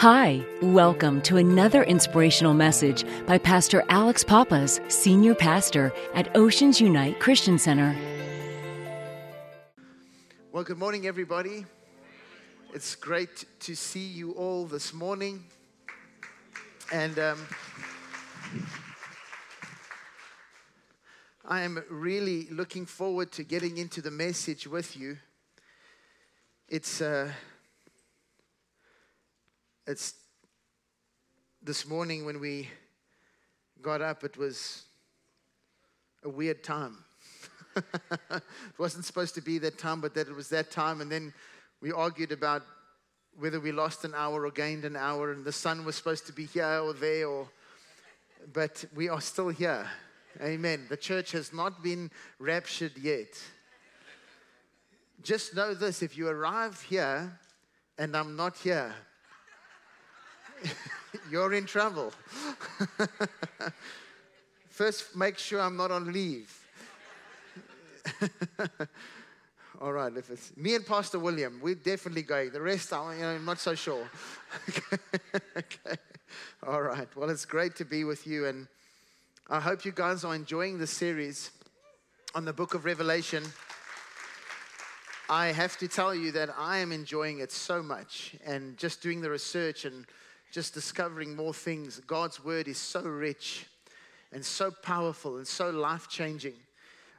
Hi, welcome to another inspirational message by Pastor Alex Papas, Senior Pastor at Oceans Unite Christian Center. Well, good morning, everybody. It's great to see you all this morning. And um, I am really looking forward to getting into the message with you. It's. Uh, it's this morning when we got up, it was a weird time. it wasn't supposed to be that time, but that it was that time. And then we argued about whether we lost an hour or gained an hour, and the sun was supposed to be here or there, or but we are still here. Amen. The church has not been raptured yet. Just know this if you arrive here and I'm not here, you're in trouble. First, make sure I'm not on leave. All right, if it's me and Pastor William, we're definitely going. The rest, I'm, you know, I'm not so sure. okay. All right. Well, it's great to be with you, and I hope you guys are enjoying the series on the book of Revelation. I have to tell you that I am enjoying it so much, and just doing the research and just discovering more things. God's word is so rich and so powerful and so life changing.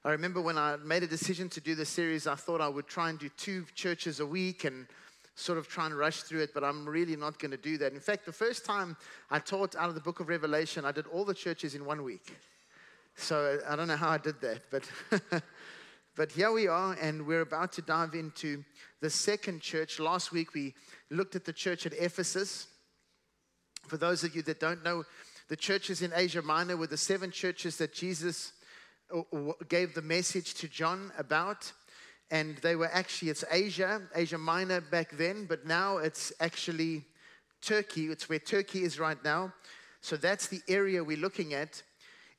I remember when I made a decision to do the series, I thought I would try and do two churches a week and sort of try and rush through it, but I'm really not going to do that. In fact, the first time I taught out of the book of Revelation, I did all the churches in one week. So I don't know how I did that, but. but here we are, and we're about to dive into the second church. Last week we looked at the church at Ephesus, for those of you that don't know, the churches in Asia Minor were the seven churches that Jesus uh, gave the message to John about. And they were actually, it's Asia, Asia Minor back then, but now it's actually Turkey. It's where Turkey is right now. So that's the area we're looking at.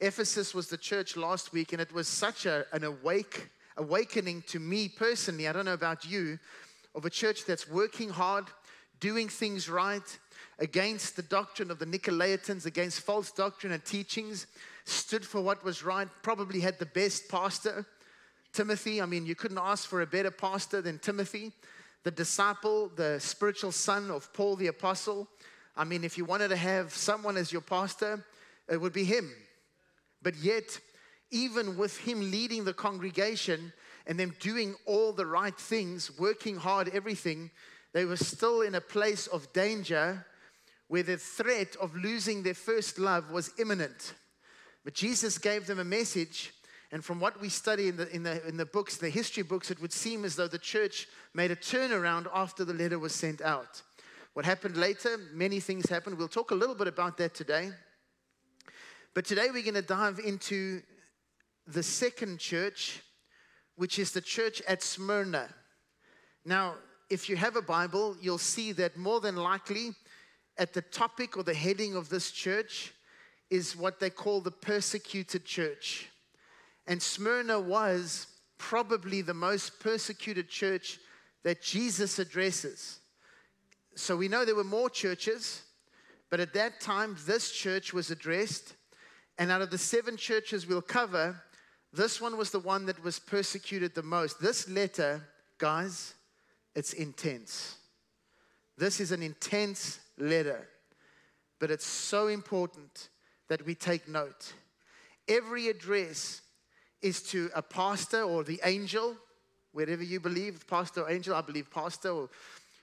Ephesus was the church last week, and it was such a, an awake, awakening to me personally. I don't know about you, of a church that's working hard, doing things right, against the doctrine of the Nicolaitans, against false doctrine and teachings, stood for what was right, probably had the best pastor, Timothy. I mean, you couldn't ask for a better pastor than Timothy, the disciple, the spiritual son of Paul the apostle. I mean, if you wanted to have someone as your pastor, it would be him. But yet, even with him leading the congregation and them doing all the right things, working hard, everything, they were still in a place of danger where the threat of losing their first love was imminent. But Jesus gave them a message, and from what we study in the, in the, in the books, the history books, it would seem as though the church made a turnaround after the letter was sent out. What happened later, many things happened. We'll talk a little bit about that today. But today we're going to dive into the second church, which is the church at Smyrna. Now, if you have a Bible, you'll see that more than likely at the topic or the heading of this church is what they call the persecuted church. And Smyrna was probably the most persecuted church that Jesus addresses. So we know there were more churches, but at that time, this church was addressed. And out of the seven churches we'll cover, this one was the one that was persecuted the most. This letter, guys, it's intense. This is an intense letter. But it's so important that we take note. Every address is to a pastor or the angel, wherever you believe, pastor or angel, I believe pastor or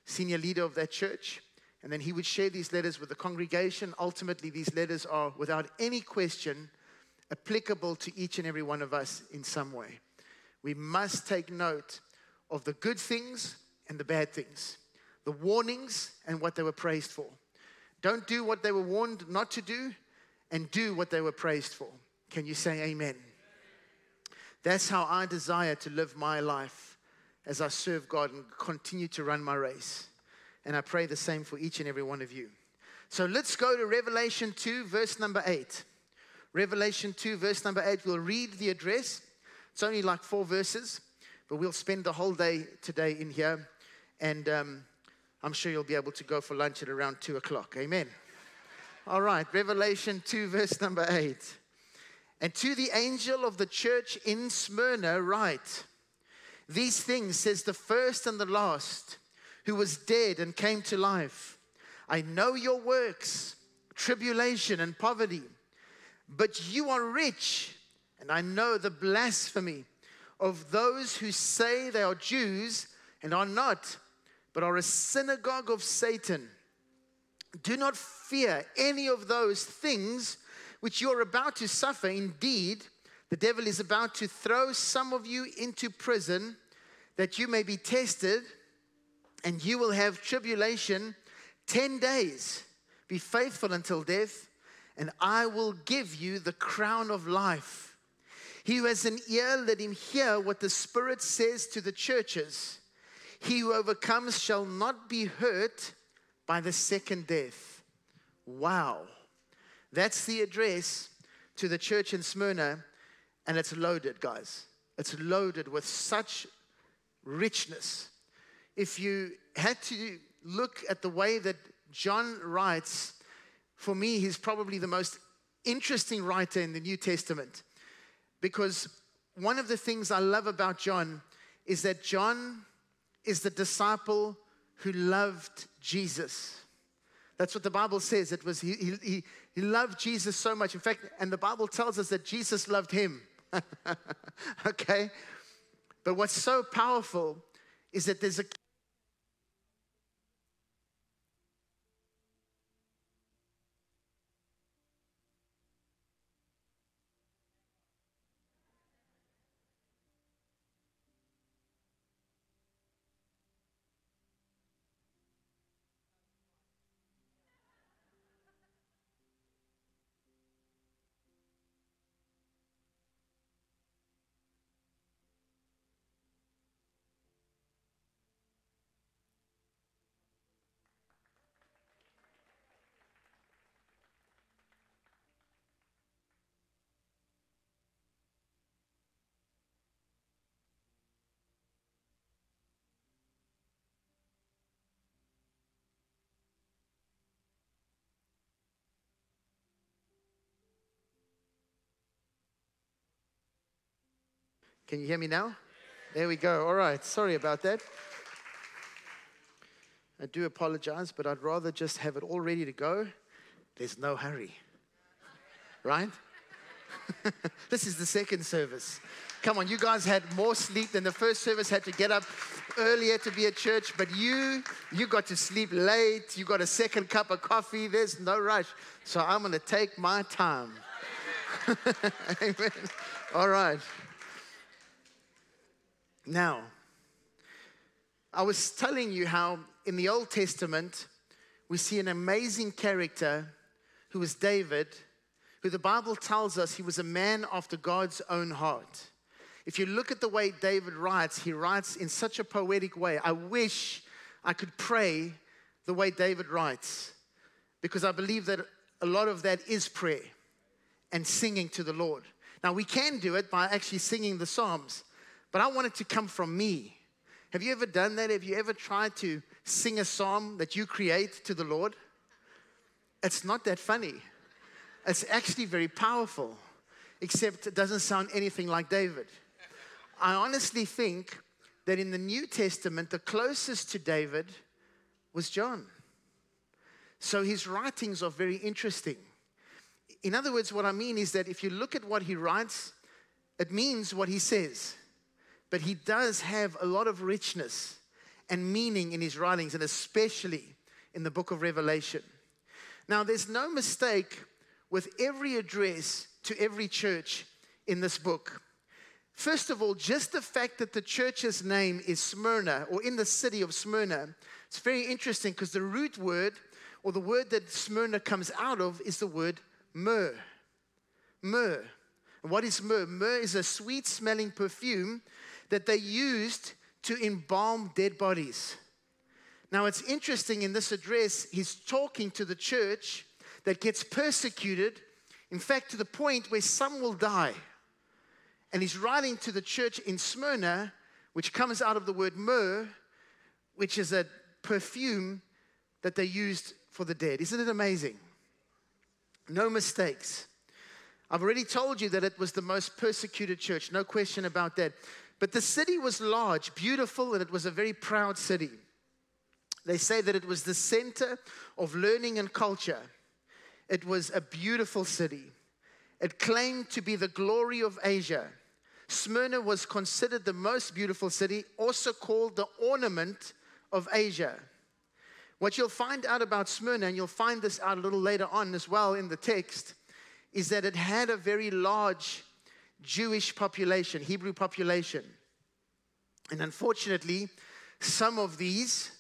senior leader of that church. And then he would share these letters with the congregation. Ultimately, these letters are, without any question, applicable to each and every one of us in some way. We must take note of the good things and the bad things the warnings and what they were praised for. Don't do what they were warned not to do, and do what they were praised for. Can you say amen? That's how I desire to live my life as I serve God and continue to run my race. And I pray the same for each and every one of you. So let's go to Revelation 2, verse number 8. Revelation 2, verse number 8. We'll read the address. It's only like four verses, but we'll spend the whole day today in here. And um, I'm sure you'll be able to go for lunch at around 2 o'clock. Amen. All right, Revelation 2, verse number 8. And to the angel of the church in Smyrna, write These things says the first and the last, who was dead and came to life. I know your works, tribulation and poverty, but you are rich, and I know the blasphemy of those who say they are Jews and are not, but are a synagogue of Satan. Do not fear any of those things which you're about to suffer. Indeed, the devil is about to throw some of you into prison that you may be tested, and you will have tribulation 10 days. Be faithful until death, and I will give you the crown of life. He who has an ear, let him hear what the Spirit says to the churches. He who overcomes shall not be hurt by the second death. Wow. That's the address to the church in Smyrna, and it's loaded, guys. It's loaded with such richness. If you had to look at the way that John writes, for me, he's probably the most interesting writer in the New Testament because one of the things I love about John is that John is the disciple who loved Jesus. That's what the Bible says. It was he, he, he loved Jesus so much. In fact, and the Bible tells us that Jesus loved him. okay? But what's so powerful is that there's a Can you hear me now? There we go. All right. Sorry about that. I do apologize, but I'd rather just have it all ready to go. There's no hurry. Right? this is the second service. Come on, you guys had more sleep than the first service, had to get up earlier to be at church, but you you got to sleep late, you got a second cup of coffee, there's no rush. So I'm gonna take my time. Amen. All right. Now, I was telling you how in the Old Testament we see an amazing character who was David, who the Bible tells us he was a man after God's own heart. If you look at the way David writes, he writes in such a poetic way. I wish I could pray the way David writes, because I believe that a lot of that is prayer and singing to the Lord. Now, we can do it by actually singing the Psalms, but I want it to come from me. Have you ever done that? Have you ever tried to sing a psalm that you create to the Lord? It's not that funny. It's actually very powerful, except it doesn't sound anything like David. I honestly think that in the New Testament, the closest to David was John. So his writings are very interesting. In other words, what I mean is that if you look at what he writes, it means what he says. But he does have a lot of richness and meaning in his writings, and especially in the book of Revelation. Now, there's no mistake with every address to every church in this book. First of all, just the fact that the church's name is Smyrna or in the city of Smyrna, it's very interesting because the root word or the word that Smyrna comes out of is the word myrrh. Myrrh. And what is myrrh? Myrrh is a sweet smelling perfume that they used to embalm dead bodies. Now, it's interesting in this address, he's talking to the church that gets persecuted, in fact, to the point where some will die. And he's writing to the church in Smyrna, which comes out of the word myrrh, which is a perfume that they used for the dead. Isn't it amazing? No mistakes. I've already told you that it was the most persecuted church, no question about that. But the city was large, beautiful, and it was a very proud city. They say that it was the center of learning and culture. It was a beautiful city. It claimed to be the glory of Asia. Smyrna was considered the most beautiful city, also called the ornament of Asia. What you'll find out about Smyrna, and you'll find this out a little later on as well in the text, is that it had a very large Jewish population, Hebrew population. And unfortunately, some of these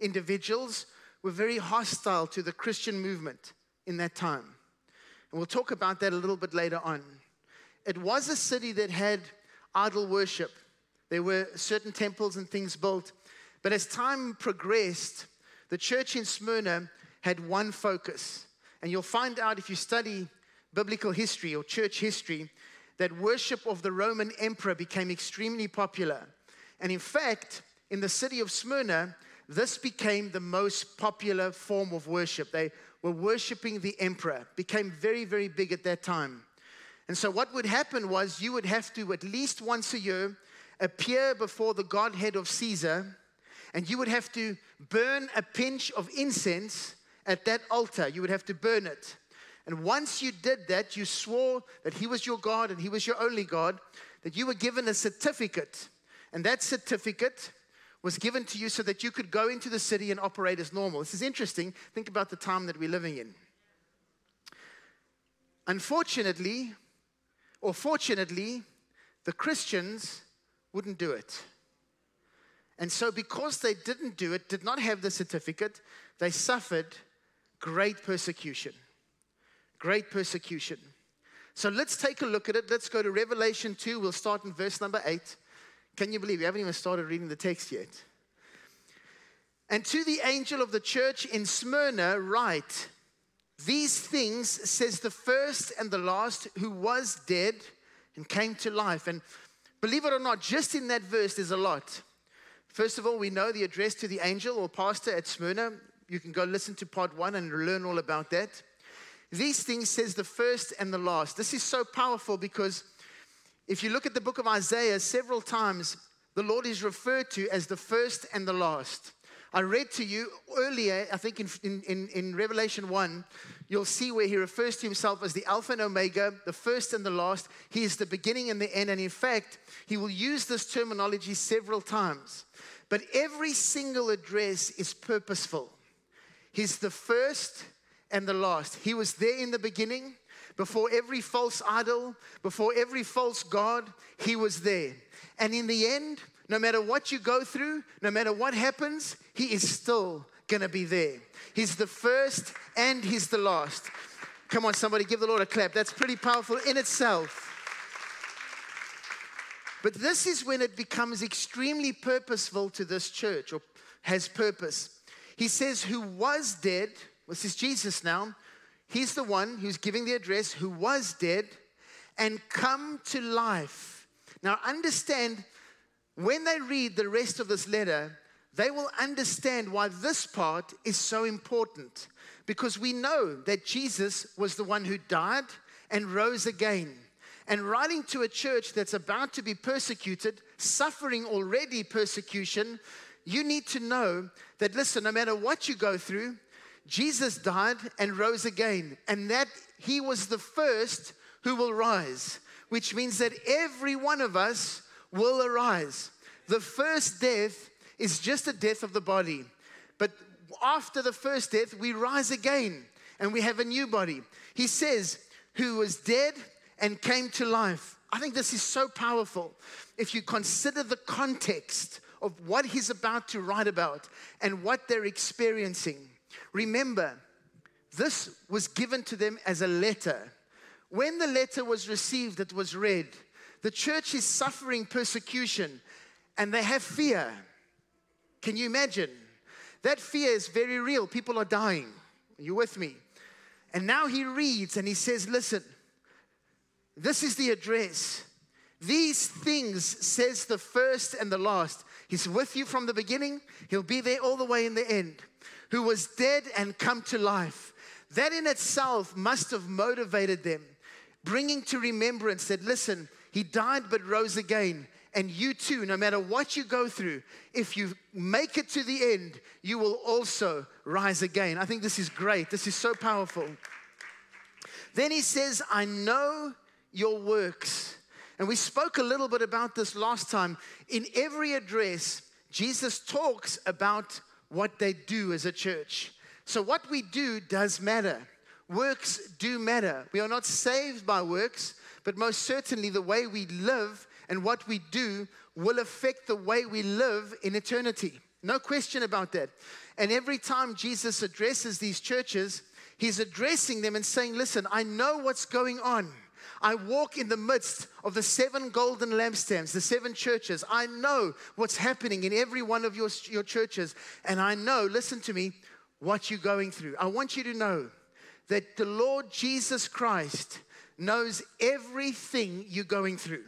individuals were very hostile to the Christian movement in that time. And we'll talk about that a little bit later on. It was a city that had idol worship. There were certain temples and things built. But as time progressed, the church in Smyrna had one focus. And you'll find out if you study biblical history or church history that worship of the Roman emperor became extremely popular. And in fact, in the city of Smyrna, this became the most popular form of worship. They were worshiping the emperor, became very, very big at that time. And so, what would happen was you would have to, at least once a year, appear before the Godhead of Caesar, and you would have to burn a pinch of incense at that altar. You would have to burn it. And once you did that, you swore that He was your God and He was your only God, that you were given a certificate. And that certificate was given to you so that you could go into the city and operate as normal. This is interesting. Think about the time that we're living in. Unfortunately, or fortunately, the Christians wouldn't do it. And so, because they didn't do it, did not have the certificate, they suffered great persecution. Great persecution. So, let's take a look at it. Let's go to Revelation 2. We'll start in verse number 8. Can you believe we haven't even started reading the text yet? And to the angel of the church in Smyrna, write, These things says the first and the last who was dead and came to life. And believe it or not, just in that verse, there's a lot. First of all, we know the address to the angel or pastor at Smyrna. You can go listen to part one and learn all about that. These things says the first and the last. This is so powerful because if you look at the book of Isaiah, several times the Lord is referred to as the first and the last. I read to you earlier, I think in, in, in, Revelation 1, you'll see where he refers to himself as the Alpha and Omega, the first and the last. He is the beginning and the end. And in fact, he will use this terminology several times. But every single address is purposeful. He's the first and the last. He was there in the beginning, before every false idol, before every false God, He was there. And in the end, no matter what you go through, no matter what happens, He is still gonna be there. He's the first and He's the last. Come on, somebody, give the Lord a clap. That's pretty powerful in itself. But this is when it becomes extremely purposeful to this church or has purpose. He says, Who was dead, this is Jesus now, He's the one who's giving the address who was dead and come to life. Now, understand when they read the rest of this letter, they will understand why this part is so important. Because we know that Jesus was the one who died and rose again. And writing to a church that's about to be persecuted, suffering already persecution, you need to know that, listen, no matter what you go through, Jesus died and rose again, and that he was the first who will rise, which means that every one of us will arise. The first death is just a death of the body, but after the first death, we rise again and we have a new body. He says, Who was dead and came to life. I think this is so powerful. If you consider the context of what he's about to write about and what they're experiencing. Remember, this was given to them as a letter. When the letter was received, it was read. The church is suffering persecution and they have fear. Can you imagine? That fear is very real. People are dying. Are you with me? And now he reads and he says, Listen, this is the address. These things says the first and the last. He's with you from the beginning, He'll be there all the way in the end. Who was dead and come to life. That in itself must have motivated them, bringing to remembrance that, listen, He died but rose again. And you too, no matter what you go through, if you make it to the end, you will also rise again. I think this is great. This is so powerful. Then he says, I know your works. And we spoke a little bit about this last time. In every address, Jesus talks about what they do as a church. So, what we do does matter. Works do matter. We are not saved by works, but most certainly the way we live and what we do will affect the way we live in eternity. No question about that. And every time Jesus addresses these churches, he's addressing them and saying, Listen, I know what's going on. I walk in the midst of the seven golden lampstands, the seven churches. I know what's happening in every one of your, your churches. And I know, listen to me, what you're going through. I want you to know that the Lord Jesus Christ knows everything you're going through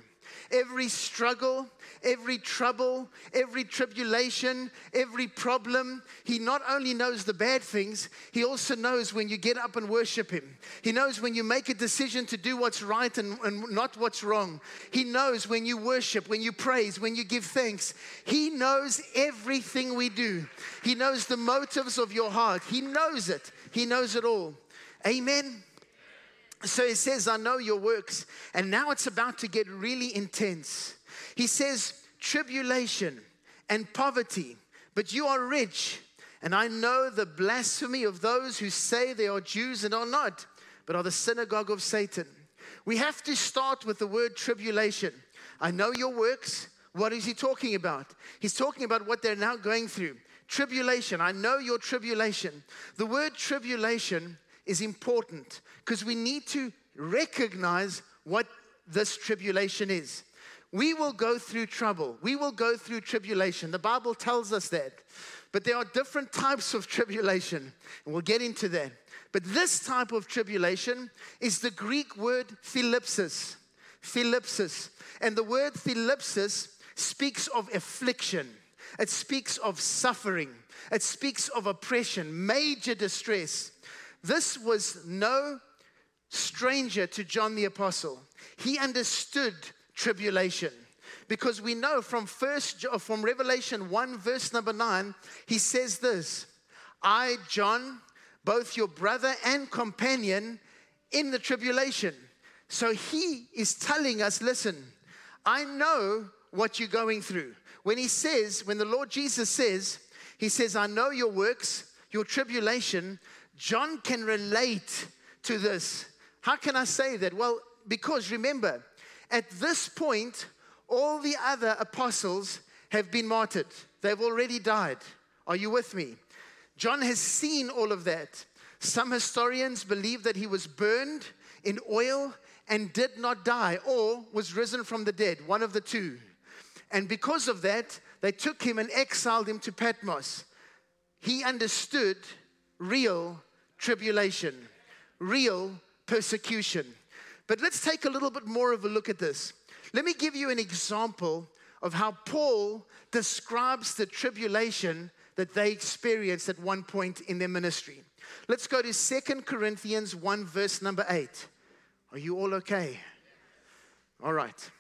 every struggle, every trouble, every tribulation, every problem. He not only knows the bad things, He also knows when you get up and worship Him. He knows when you make a decision to do what's right and, and not what's wrong. He knows when you worship, when you praise, when you give thanks. He knows everything we do. He knows the motives of your heart. He knows it. He knows it all. Amen. So he says, I know your works. And now it's about to get really intense. He says, tribulation and poverty, but you are rich. And I know the blasphemy of those who say they are Jews and are not, but are the synagogue of Satan. We have to start with the word tribulation. I know your works. What is he talking about? He's talking about what they're now going through. Tribulation. I know your tribulation. The word tribulation is important because we need to recognize what this tribulation is. We will go through trouble. We will go through tribulation. The Bible tells us that. But there are different types of tribulation, and we'll get into that. But this type of tribulation is the Greek word thlipsis. Thlipsis. And the word thlipsis speaks of affliction, it speaks of suffering, it speaks of oppression, major distress. This was no stranger to John the Apostle. He understood tribulation because we know from first from Revelation 1 verse number 9 he says this I John both your brother and companion in the tribulation so he is telling us listen I know what you're going through when he says when the Lord Jesus says he says I know your works your tribulation John can relate to this. How can I say that? Well, because remember, at this point, all the other apostles have been martyred, they've already died. Are you with me? John has seen all of that. Some historians believe that he was burned in oil and did not die, or was risen from the dead, one of the two. And because of that, they took him and exiled him to Patmos. He understood real tribulation, real persecution. But let's take a little bit more of a look at this. Let me give you an example of how Paul describes the tribulation that they experienced at one point in their ministry. Let's go to Second Corinthians 1, verse number 8. Are you all okay? All right.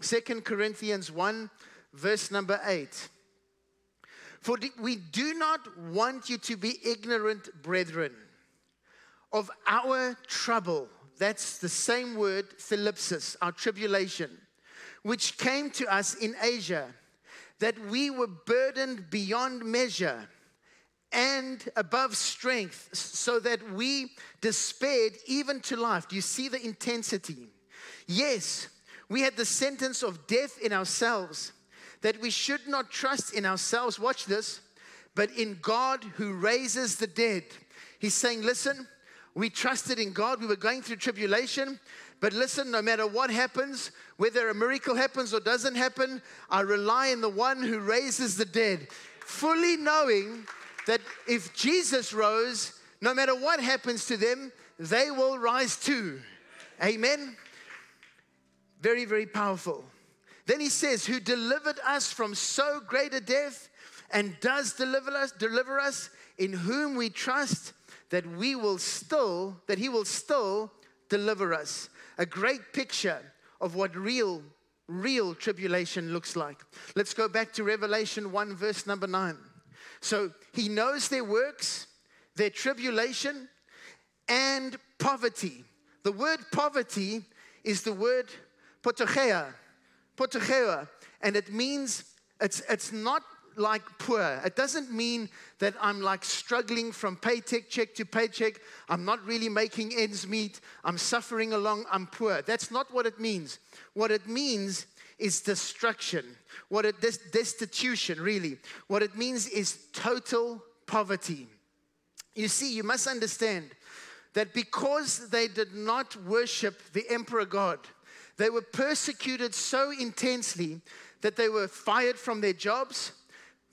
Second Corinthians 1, verse number 8. For we do not want you to be ignorant, brethren, of our trouble. That's the same word, thlipsis, our tribulation, which came to us in Asia, that we were burdened beyond measure and above strength, so that we despaired even to life. Do you see the intensity? Yes, we had the sentence of death in ourselves that we should not trust in ourselves, watch this, but in God who raises the dead. He's saying, listen, we trusted in God. We were going through tribulation. But listen, no matter what happens, whether a miracle happens or doesn't happen, I rely on the one who raises the dead, fully knowing that if Jesus rose, no matter what happens to them, they will rise too. Amen. Very, very powerful. Then he says, Who delivered us from so great a death and does deliver us, deliver us, in whom we trust that we will still, that he will still deliver us. A great picture of what real, real tribulation looks like. Let's go back to Revelation 1, verse number 9. So he knows their works, their tribulation, and poverty. The word poverty is the word potochea, potochea, and it means it's, it's not like poor. It doesn't mean that I'm like struggling from paycheck check to paycheck. I'm not really making ends meet. I'm suffering along. I'm poor. That's not what it means. What it means is destruction. What it des- destitution really. What it means is total poverty. You see, you must understand that because they did not worship the emperor God, they were persecuted so intensely that they were fired from their jobs,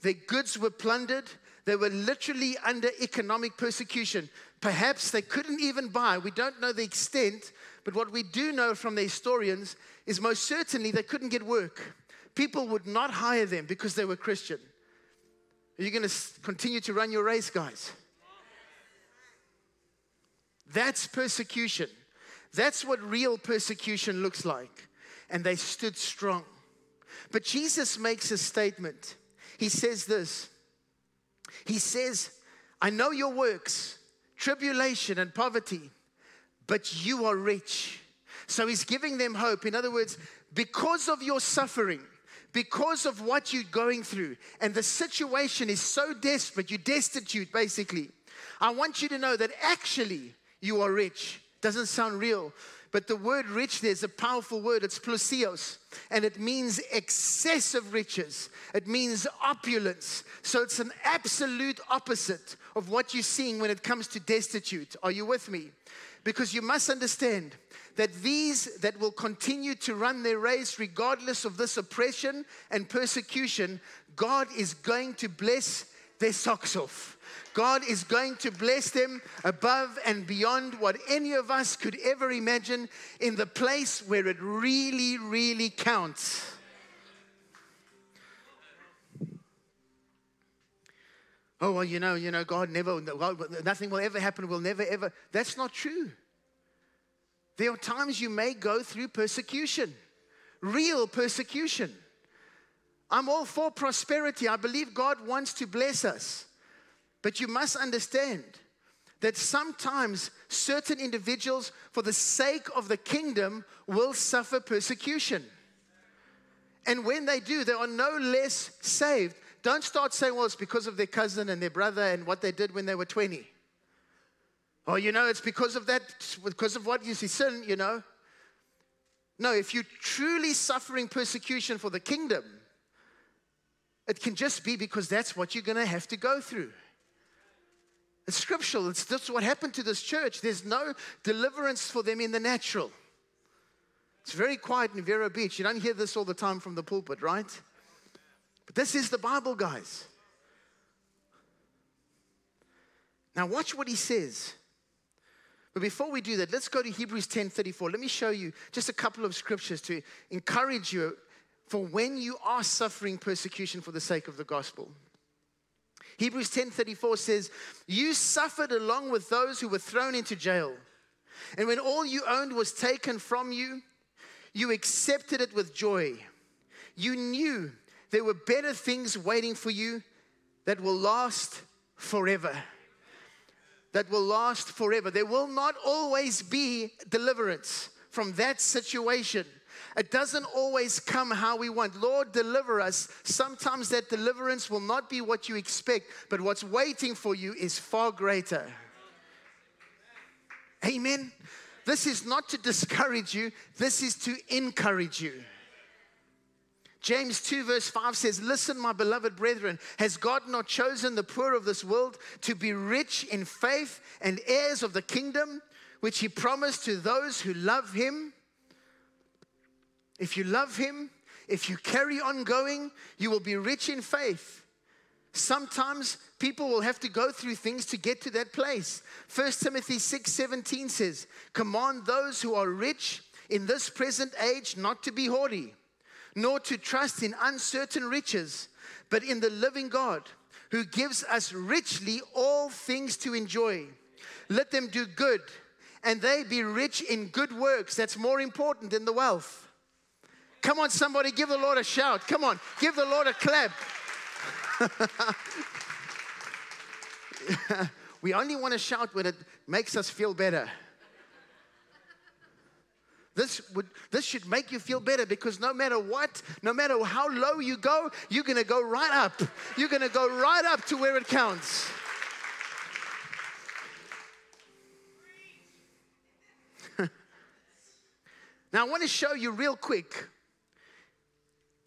their goods were plundered. They were literally under economic persecution. Perhaps they couldn't even buy. We don't know the extent, but what we do know from the historians is most certainly they couldn't get work. People would not hire them because they were Christian. Are you going to continue to run your race, guys? That's persecution. That's what real persecution looks like. And they stood strong. But Jesus makes a statement he says this He says, I know your works, tribulation and poverty, but you are rich. So he's giving them hope. In other words, because of your suffering, because of what you're going through, and the situation is so desperate, you're destitute basically. I want you to know that actually you are rich. Doesn't sound real, but the word rich there's a powerful word. It's plusios, and it means excessive riches. It means opulence. So it's an absolute opposite of what you're seeing when it comes to destitute. Are you with me? Because you must understand that these that will continue to run their race, regardless of this oppression and persecution, God is going to bless their socks off. God is going to bless them above and beyond what any of us could ever imagine in the place where it really, really counts. Oh, well, you know, you know, God never, nothing will ever happen, will never ever. That's not true. There are times you may go through persecution, real persecution. I'm all for prosperity. I believe God wants to bless us. But you must understand that sometimes certain individuals, for the sake of the kingdom, will suffer persecution. And when they do, they are no less saved. Don't start saying, well, it's because of their cousin and their brother and what they did when they were 20. Oh, you know, it's because of that, because of what you see, sin, you know. No, if you're truly suffering persecution for the kingdom, it can just be because that's what you're going to have to go through. It's scriptural. It's just what happened to this church. There's no deliverance for them in the natural. It's very quiet in Vero Beach. You don't hear this all the time from the pulpit, right? But this is the Bible, guys. Now watch what he says. But before we do that, let's go to Hebrews 10:34. Let me show you just a couple of scriptures to encourage you for when you are suffering persecution for the sake of the gospel. Hebrews 10:34 says, "You suffered along with those who were thrown into jail. And when all you owned was taken from you, you accepted it with joy. You knew there were better things waiting for you that will last forever." That will last forever. There will not always be deliverance from that situation. It doesn't always come how we want. Lord, deliver us. Sometimes that deliverance will not be what you expect, but what's waiting for you is far greater. Amen. This is not to discourage you, this is to encourage you. James 2, verse 5 says, Listen, my beloved brethren, has God not chosen the poor of this world to be rich in faith and heirs of the kingdom, which he promised to those who love him? If you love Him, if you carry on going, you will be rich in faith. Sometimes people will have to go through things to get to that place. 1 Timothy 6 17 says, Command those who are rich in this present age not to be haughty, nor to trust in uncertain riches, but in the living God, who gives us richly all things to enjoy. Let them do good, and they be rich in good works. That's more important than the wealth. Come on, somebody, give the Lord a shout. Come on, give the Lord a clap. we only want to shout when it makes us feel better. This, would, this should make you feel better because no matter what, no matter how low you go, you're going to go right up. You're going to go right up to where it counts. now I want to show you real quick.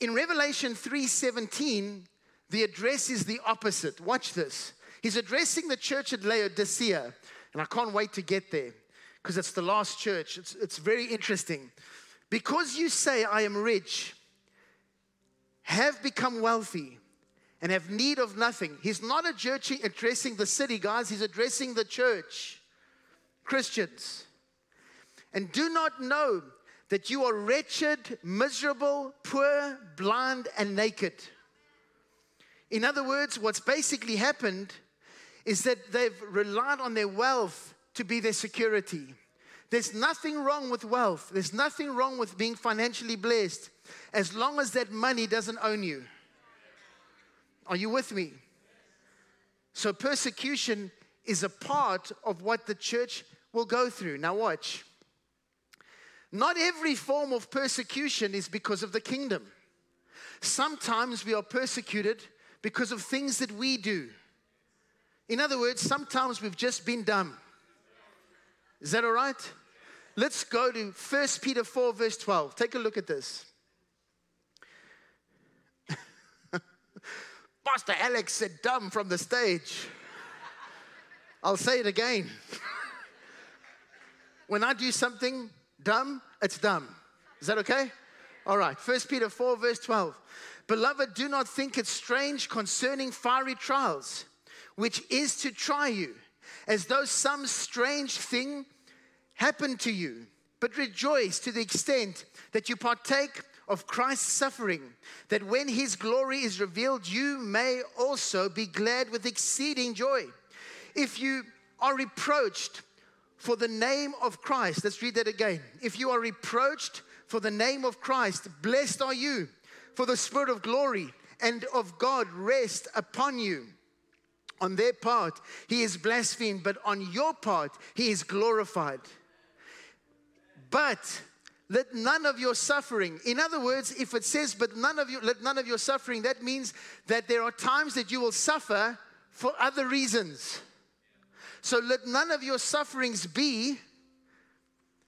In Revelation 3:17, the address is the opposite. Watch this. He's addressing the church at Laodicea, and I can't wait to get there because it's the last church. It's, it's very interesting. Because you say, I am rich, have become wealthy, and have need of nothing. He's not addressing the city, guys, he's addressing the church, Christians. And do not know that you are wretched, miserable, poor, blind, and naked. In other words, what's basically happened is that they've relied on their wealth to be their security. There's nothing wrong with wealth. There's nothing wrong with being financially blessed as long as that money doesn't own you. Are you with me? So, persecution is a part of what the church will go through. Now, watch. Not every form of persecution is because of the kingdom. Sometimes we are persecuted because of things that we do. In other words, sometimes we've just been dumb. Is that all right? Let's go to 1 Peter 4, verse 12. Take a look at this. Pastor Alex said dumb from the stage. I'll say it again. when I do something dumb, it's dumb. Is that okay? All right. 1 Peter 4, verse 12. Beloved, do not think it strange concerning fiery trials, which is to try you, as though some strange thing happened to you. But rejoice to the extent that you partake of Christ's suffering, that when his glory is revealed, you may also be glad with exceeding joy. If you are reproached for the name of Christ, let's read that again. If you are reproached for the name of Christ, blessed are you, for the Spirit of glory and of God rest upon you. On their part, he is blasphemed, but on your part, he is glorified. But let none of your suffering in other words if it says but none of you let none of your suffering that means that there are times that you will suffer for other reasons so let none of your sufferings be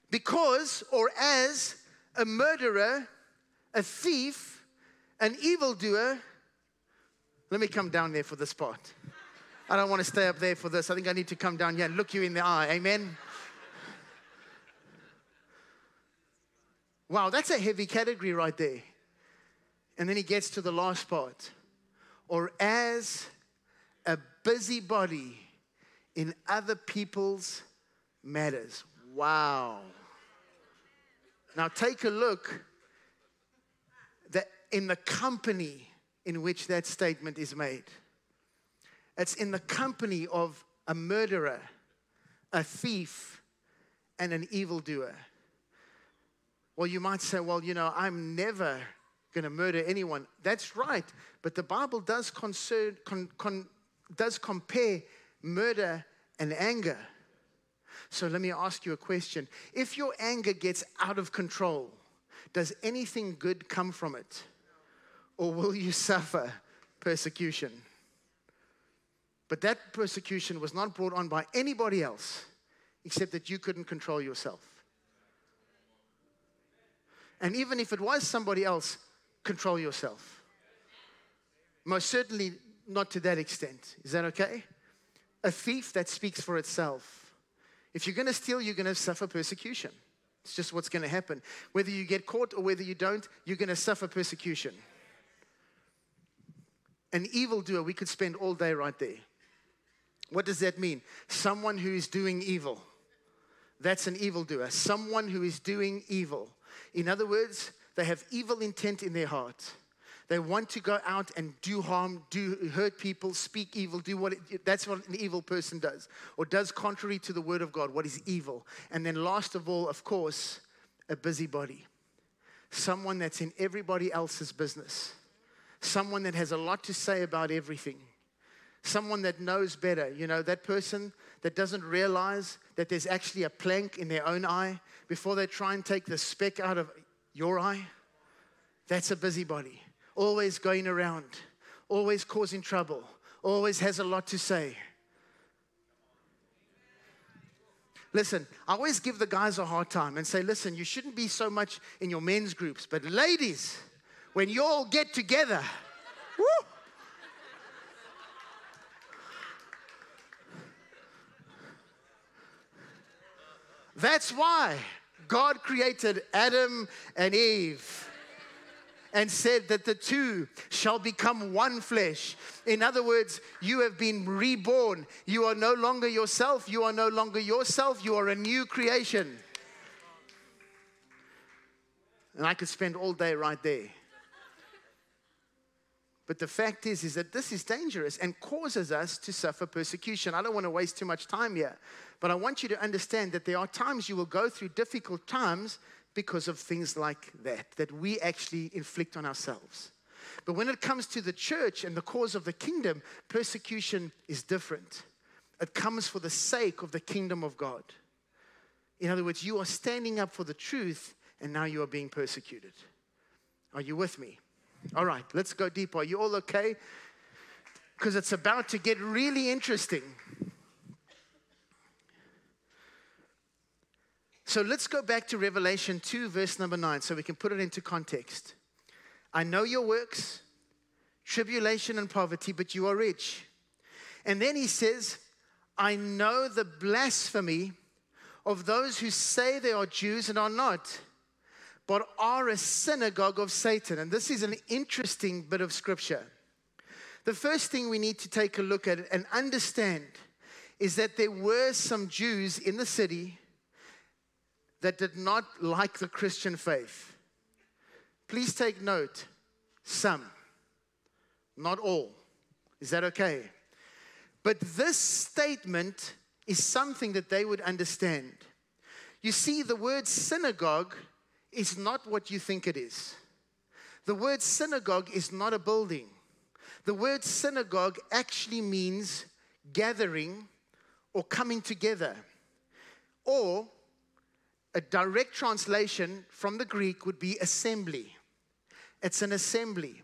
because or as a murderer a thief an evildoer. Let me come down there for this part i don't want to stay up there for this. I think i need to come down here and look you in the eye. Amen. Wow, that's a heavy category right there. And then he gets to the last part. Or as a busybody in other people's matters. Wow. Now take a look that in the company in which that statement is made. It's in the company of a murderer, a thief, and an evildoer. Well, you might say, well, you know, I'm never going to murder anyone. That's right. But the Bible does, concern, con, con, does compare murder and anger. So let me ask you a question. If your anger gets out of control, does anything good come from it? Or will you suffer persecution? But that persecution was not brought on by anybody else except that you couldn't control yourself. And even if it was somebody else, control yourself. Most certainly not to that extent. Is that okay? A thief that speaks for itself. If you're going to steal, you're going to suffer persecution. It's just what's going to happen. Whether you get caught or whether you don't, you're going to suffer persecution. An evildoer, we could spend all day right there. What does that mean? Someone who is doing evil. That's an evildoer. Someone who is doing evil. In other words, they have evil intent in their heart. They want to go out and do harm, do hurt people, speak evil, do what it, that's what an evil person does, or does contrary to the word of God, what is evil. And then, last of all, of course, a busybody, someone that's in everybody else's business, someone that has a lot to say about everything, someone that knows better. You know, that person that doesn't realize that there's actually a plank in their own eye before they try and take the speck out of your eye. That's a busybody always going around, always causing trouble, always has a lot to say. Listen, I always give the guys a hard time and say, listen, you shouldn't be so much in your men's groups, but ladies, when you all get together, woo, That's why God created Adam and Eve and said that the two shall become one flesh. In other words, you have been reborn. You are no longer yourself. You are no longer yourself. You are a new creation. And I could spend all day right there. But the fact is, is that this is dangerous and causes us to suffer persecution. I don't want to waste too much time here, but I want you to understand that there are times you will go through difficult times because of things like that, that we actually inflict on ourselves. But when it comes to the church and the cause of the kingdom, persecution is different. It comes for the sake of the kingdom of God. In other words, you are standing up for the truth and now you are being persecuted. Are you with me? All right, let's go deeper. Are you all okay? Because it's about to get really interesting. So let's go back to Revelation 2, verse number 9, so we can put it into context. I know your works, tribulation and poverty, but you are rich. And then he says, I know the blasphemy of those who say they are Jews and are not, but are a synagogue of Satan. And this is an interesting bit of scripture. The first thing we need to take a look at and understand is that there were some Jews in the city that did not like the Christian faith. Please take note some, not all. Is that okay? But this statement is something that they would understand. You see, the word synagogue is not what you think it is. The word synagogue is not a building. The word synagogue actually means gathering or coming together. Or a direct translation from the Greek would be assembly. It's an assembly.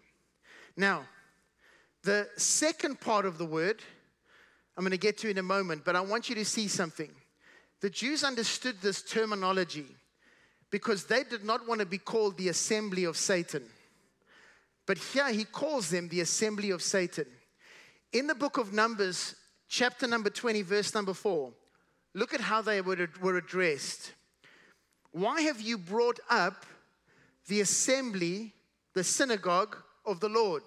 Now, the second part of the word, I'm going to get to in a moment, but I want you to see something. The Jews understood this terminology because they did not want to be called the assembly of Satan. But here he calls them the assembly of Satan. In the book of Numbers, chapter number 20, verse number 4, look at how they were addressed. Why have you brought up the assembly, the synagogue of the Lord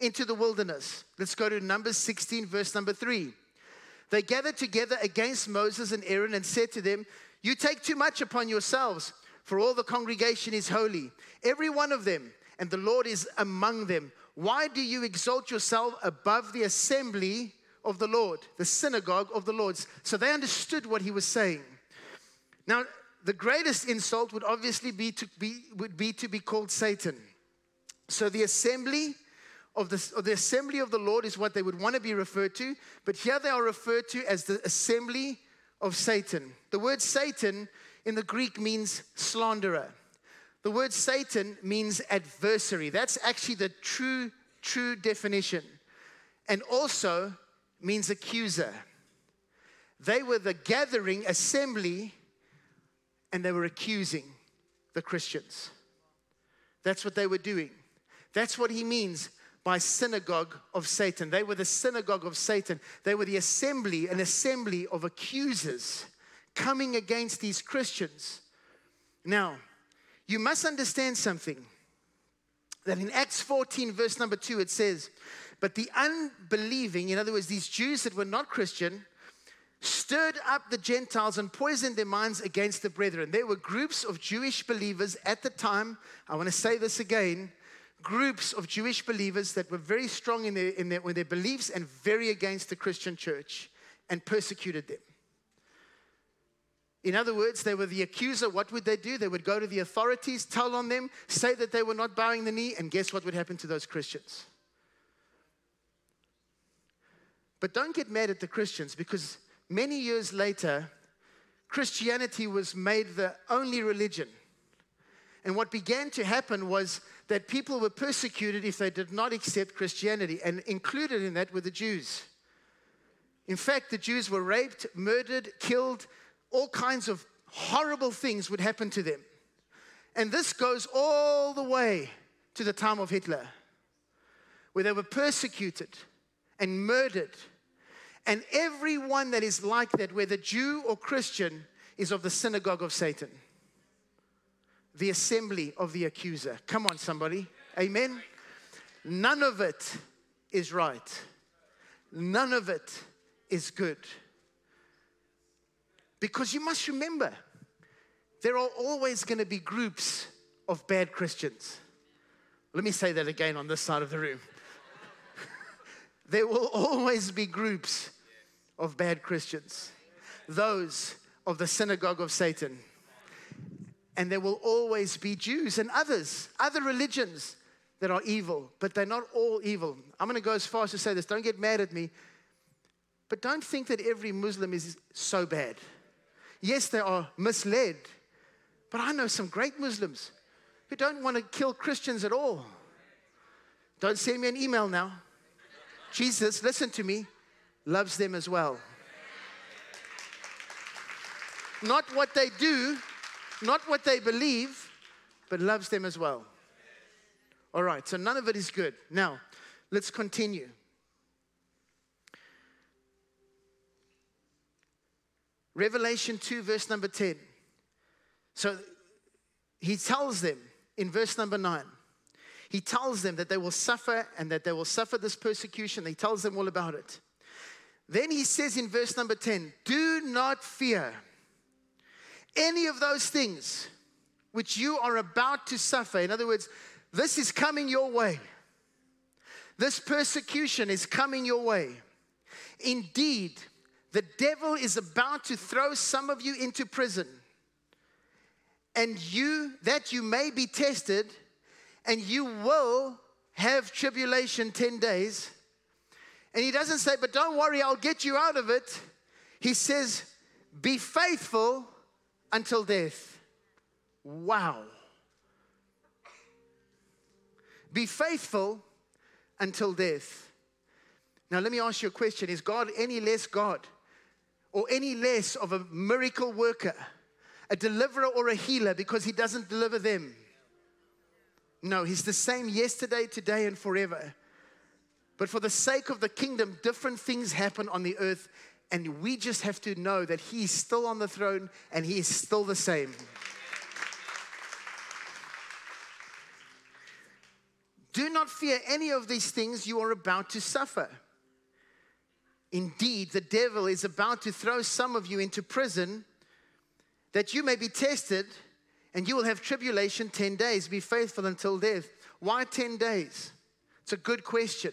into the wilderness? Let's go to Numbers 16, verse number 3. They gathered together against Moses and Aaron and said to them, You take too much upon yourselves, for all the congregation is holy, every one of them, and the Lord is among them. Why do you exalt yourself above the assembly of the Lord, the synagogue of the Lord? So they understood what he was saying. Now, the greatest insult would obviously be to be, would be, to be called Satan. So the assembly of the, the assembly of the Lord is what they would want to be referred to, but here they are referred to as the assembly of Satan. The word Satan in the Greek means slanderer. The word Satan means adversary. That's actually the true, true definition. And also means accuser. They were the gathering assembly and they were accusing the Christians. That's what they were doing. That's what he means by synagogue of Satan. They were the synagogue of Satan. They were the assembly, an assembly of accusers coming against these Christians. Now, you must understand something that in Acts 14, verse number 2, it says, But the unbelieving, in other words, these Jews that were not Christian, stirred up the Gentiles and poisoned their minds against the brethren. There were groups of Jewish believers at the time. I want to say this again groups of Jewish believers that were very strong in their, in their, in their beliefs and very against the Christian church and persecuted them. In other words, they were the accuser. What would they do? They would go to the authorities, tell on them, say that they were not bowing the knee, and guess what would happen to those Christians? But don't get mad at the Christians because many years later, Christianity was made the only religion. And what began to happen was that people were persecuted if they did not accept Christianity, and included in that were the Jews. In fact, the Jews were raped, murdered, killed, all kinds of horrible things would happen to them. And this goes all the way to the time of Hitler, where they were persecuted and murdered. And everyone that is like that, whether Jew or Christian, is of the synagogue of Satan, the assembly of the accuser. Come on, somebody. Amen. None of it is right, none of it is good. Because you must remember, there are always going to be groups of bad Christians. Let me say that again on this side of the room. there will always be groups of bad Christians, those of the synagogue of Satan. And there will always be Jews and others, other religions that are evil, but they're not all evil. I'm going to go as far as to say this. Don't get mad at me. But don't think that every Muslim is so bad. Yes, they are misled, but I know some great Muslims who don't want to kill Christians at all. Don't send me an email now. Jesus, listen to me, loves them as well. Not what they do, not what they believe, but loves them as well. All right, so none of it is good. Now, let's continue. Revelation 2, verse number 10. So he tells them in verse number 9, he tells them that they will suffer and that they will suffer this persecution. He tells them all about it. Then he says in verse number 10, Do not fear any of those things which you are about to suffer. In other words, this is coming your way. This persecution is coming your way. Indeed, the devil is about to throw some of you into prison. And you, that you may be tested, and you will have tribulation 10 days. And he doesn't say, but don't worry, I'll get you out of it. He says, be faithful until death. Wow. Be faithful until death. Now, let me ask you a question Is God any less God? or any less of a miracle worker, a deliverer or a healer because he doesn't deliver them. No, he's the same yesterday, today, and forever. But for the sake of the kingdom, different things happen on the earth, and we just have to know that He is still on the throne and he is still the same. Do not fear any of these things you are about to suffer. Indeed, the devil is about to throw some of you into prison that you may be tested and you will have tribulation 10 days. Be faithful until death. Why 10 days? It's a good question.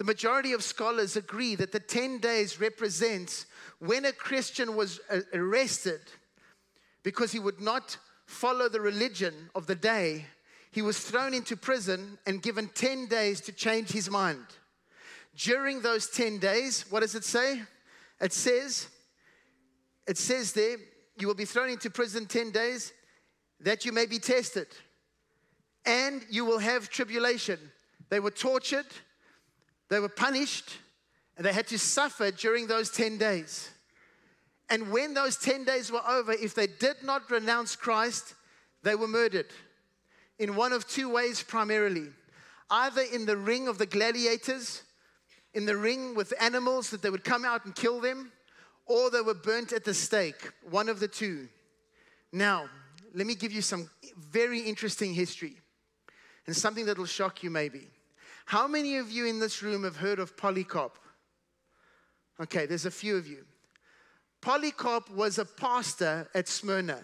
The majority of scholars agree that the 10 days represents when a Christian was uh, arrested because he would not follow the religion of the day. He was thrown into prison and given 10 days to change his mind. During those 10 days, what does it say? It says, it says there, you will be thrown into prison 10 days that you may be tested, and you will have tribulation. They were tortured, they were punished, and they had to suffer during those 10 days. And when those 10 days were over, if they did not renounce Christ, they were murdered in one of two ways primarily either in the ring of the gladiators in the ring with animals that they would come out and kill them, or they were burnt at the stake, one of the two. Now, let me give you some very interesting history and something that will shock you maybe. How many of you in this room have heard of Polycarp? Okay, there's a few of you. Polycarp was a pastor at Smyrna.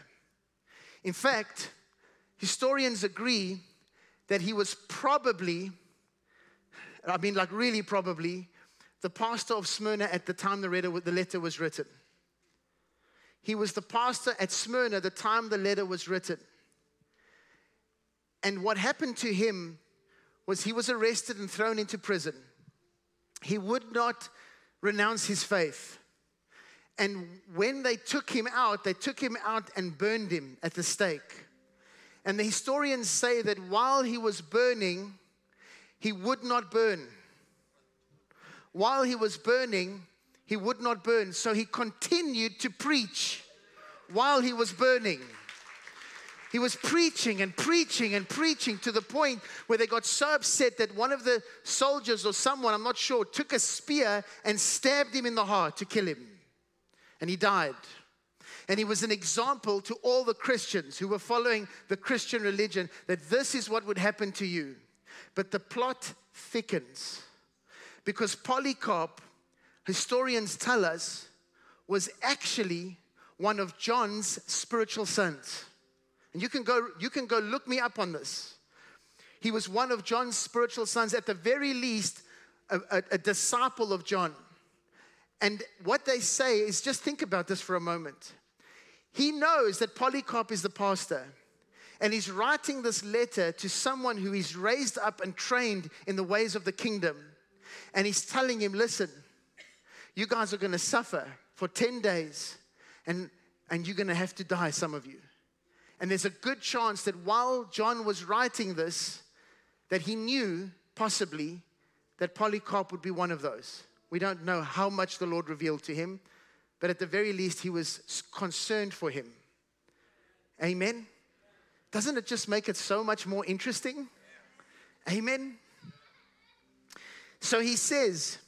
In fact, historians agree that he was probably, I mean, like really probably, the pastor of Smyrna at the time the letter was written. He was the pastor at Smyrna the time the letter was written. And what happened to him was he was arrested and thrown into prison. He would not renounce his faith. And when they took him out, they took him out and burned him at the stake. And the historians say that while he was burning, he would not burn. While he was burning, he would not burn. So he continued to preach while he was burning. He was preaching and preaching and preaching to the point where they got so upset that one of the soldiers or someone, I'm not sure, took a spear and stabbed him in the heart to kill him. And he died. And he was an example to all the Christians who were following the Christian religion that this is what would happen to you. But the plot thickens because Polycarp, historians tell us, was actually one of John's spiritual sons. And you can go, you can go look me up on this. He was one of John's spiritual sons, at the very least, a, a, a disciple of John. And what they say is just think about this for a moment. He knows that Polycarp is the pastor. And he's writing this letter to someone who is raised up and trained in the ways of the kingdom. And he's telling him, listen, you guys are going to suffer for 10 days, and, and you're going to have to die, some of you. And there's a good chance that while John was writing this, that he knew possibly that Polycarp would be one of those. We don't know how much the Lord revealed to him, but at the very least, he was concerned for him. Amen. Doesn't it just make it so much more interesting? Amen. So he says,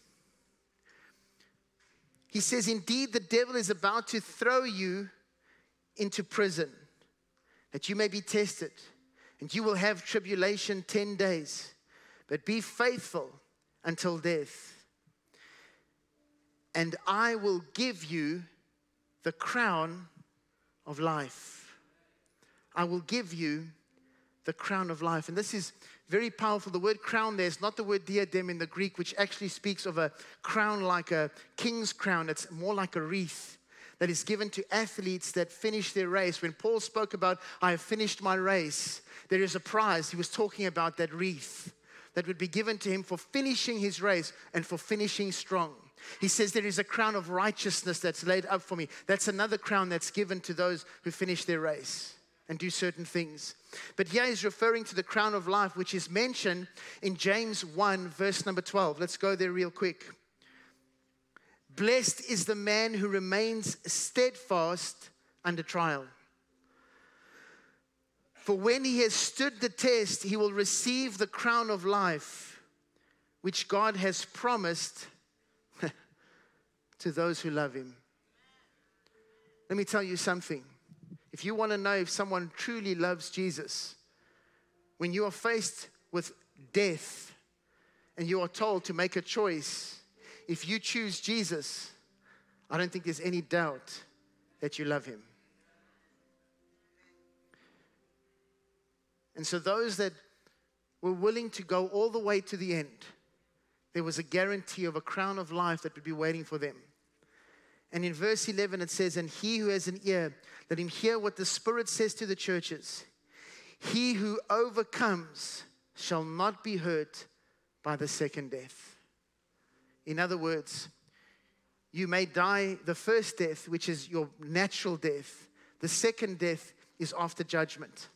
he says, Indeed, the devil is about to throw you into prison, that you may be tested, and you will have tribulation 10 days. But be faithful until death and I will give you the crown of life. I will give you the crown of life. And this is very powerful. The word crown there is not the word diadem in the Greek, which actually speaks of a crown like a king's crown. It's more like a wreath that is given to athletes that finish their race. When Paul spoke about, I have finished my race, there is a prize. He was talking about that wreath that would be given to him for finishing his race and for finishing strong. He says, There is a crown of righteousness that's laid up for me. That's another crown that's given to those who finish their race and do certain things. But here he's referring to the crown of life, which is mentioned in James 1, verse number 12. Let's go there real quick. Blessed is the man who remains steadfast under trial. For when he has stood the test, he will receive the crown of life, which God has promised to those who love him. Let me tell you something. If you want to know if someone truly loves Jesus, when you are faced with death and you are told to make a choice, if you choose Jesus, I don't think there's any doubt that you love him. And so, those that were willing to go all the way to the end, there was a guarantee of a crown of life that would be waiting for them. And in verse 11, it says, And he who has an ear, let him hear what the Spirit says to the churches. He who overcomes shall not be hurt by the second death. In other words, you may die the first death, which is your natural death. The second death is after judgment.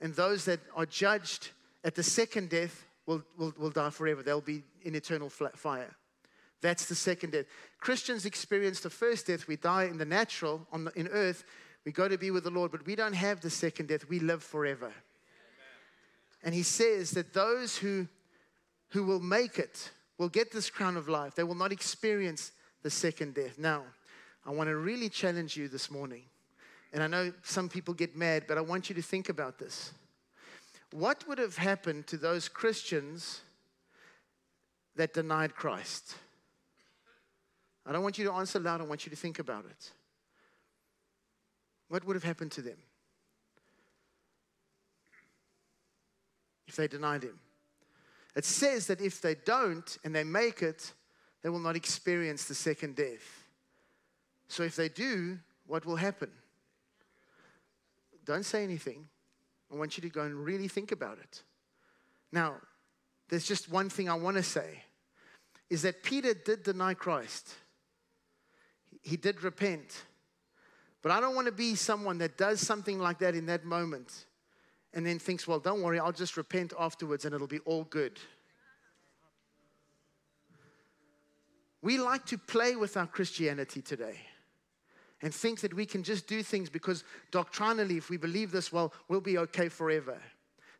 And those that are judged at the second death will, will, will die forever. They'll be in eternal fire. That's the second death. Christians experience the first death. We die in the natural, on the, in earth. We go to be with the Lord, but we don't have the second death. We live forever. Amen. And he says that those who, who will make it will get this crown of life. They will not experience the second death. Now, I want to really challenge you this morning. And I know some people get mad, but I want you to think about this. What would have happened to those Christians that denied Christ? I don't want you to answer loud, I want you to think about it. What would have happened to them if they denied him? It says that if they don't and they make it, they will not experience the second death. So if they do, what will happen? Don't say anything. I want you to go and really think about it. Now, there's just one thing I want to say is that Peter did deny Christ. He did repent. But I don't want to be someone that does something like that in that moment and then thinks, well, don't worry, I'll just repent afterwards and it'll be all good. We like to play with our Christianity today and think that we can just do things because doctrinally, if we believe this, well, we'll be okay forever.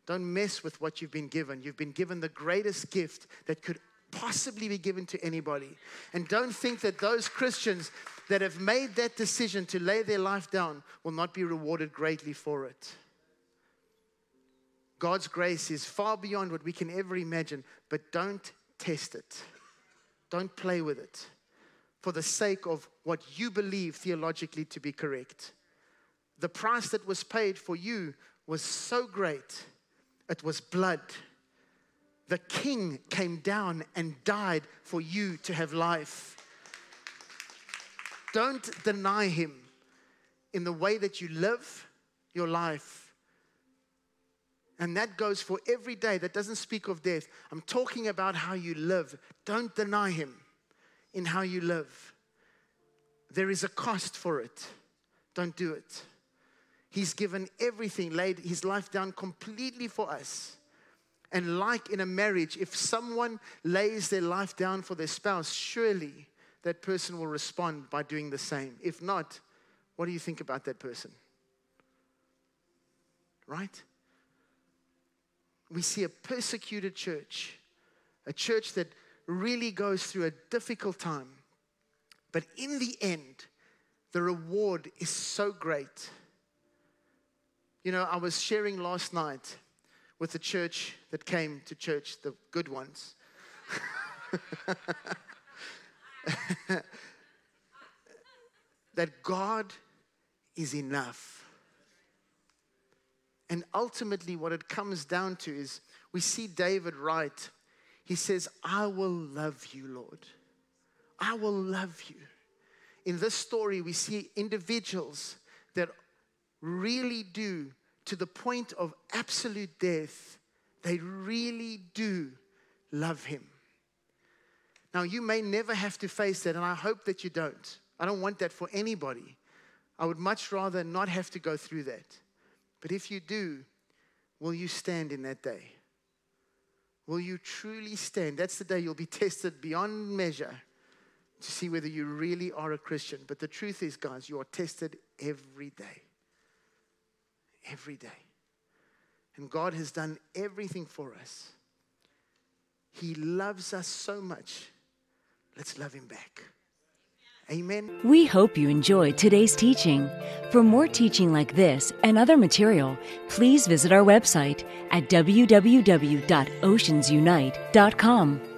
Don't mess with what you've been given. You've been given the greatest gift that could possibly be given to anybody. And don't think that those Christians that have made that decision to lay their life down will not be rewarded greatly for it. God's grace is far beyond what we can ever imagine, but don't test it. Don't play with it for the sake of what you believe theologically to be correct. The price that was paid for you was so great, it was blood. The king came down and died for you to have life. Don't deny him in the way that you live your life. And that goes for every day. That doesn't speak of death. I'm talking about how you live. Don't deny him in how you live. There is a cost for it. Don't do it. He's given everything, laid his life down completely for us. And like in a marriage, if someone lays their life down for their spouse, surely that person will respond by doing the same. If not, what do you think about that person? Right? We see a persecuted church, a church that really goes through a difficult time. But in the end, the reward is so great. You know, I was sharing last night with the church that came to church, the good ones. that God is enough. And ultimately, what it comes down to is we see David write he says, I will love you, Lord. I will love you. In this story, we see individuals that really do, to the point of absolute death, they really do love Him. Now, you may never have to face that, and I hope that you don't. I don't want that for anybody. I would much rather not have to go through that. But if you do, will you stand in that day? Will you truly stand? That's the day you'll be tested beyond measure to see whether you really are a Christian. But the truth is, guys, you are tested every day. Every day. And God has done everything for us. He loves us so much. Let's love Him back. Amen. We hope you enjoyed today's teaching. For more teaching like this and other material, please visit our website at www.oceansunite.com.